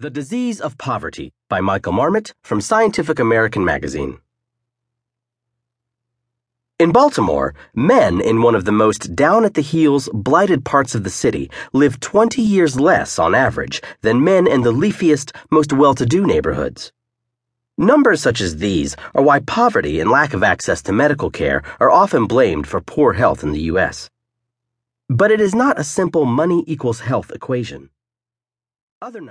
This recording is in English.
The Disease of Poverty by Michael Marmot from Scientific American Magazine. In Baltimore, men in one of the most down at the heels, blighted parts of the city live 20 years less on average than men in the leafiest, most well to do neighborhoods. Numbers such as these are why poverty and lack of access to medical care are often blamed for poor health in the U.S. But it is not a simple money equals health equation. Other numbers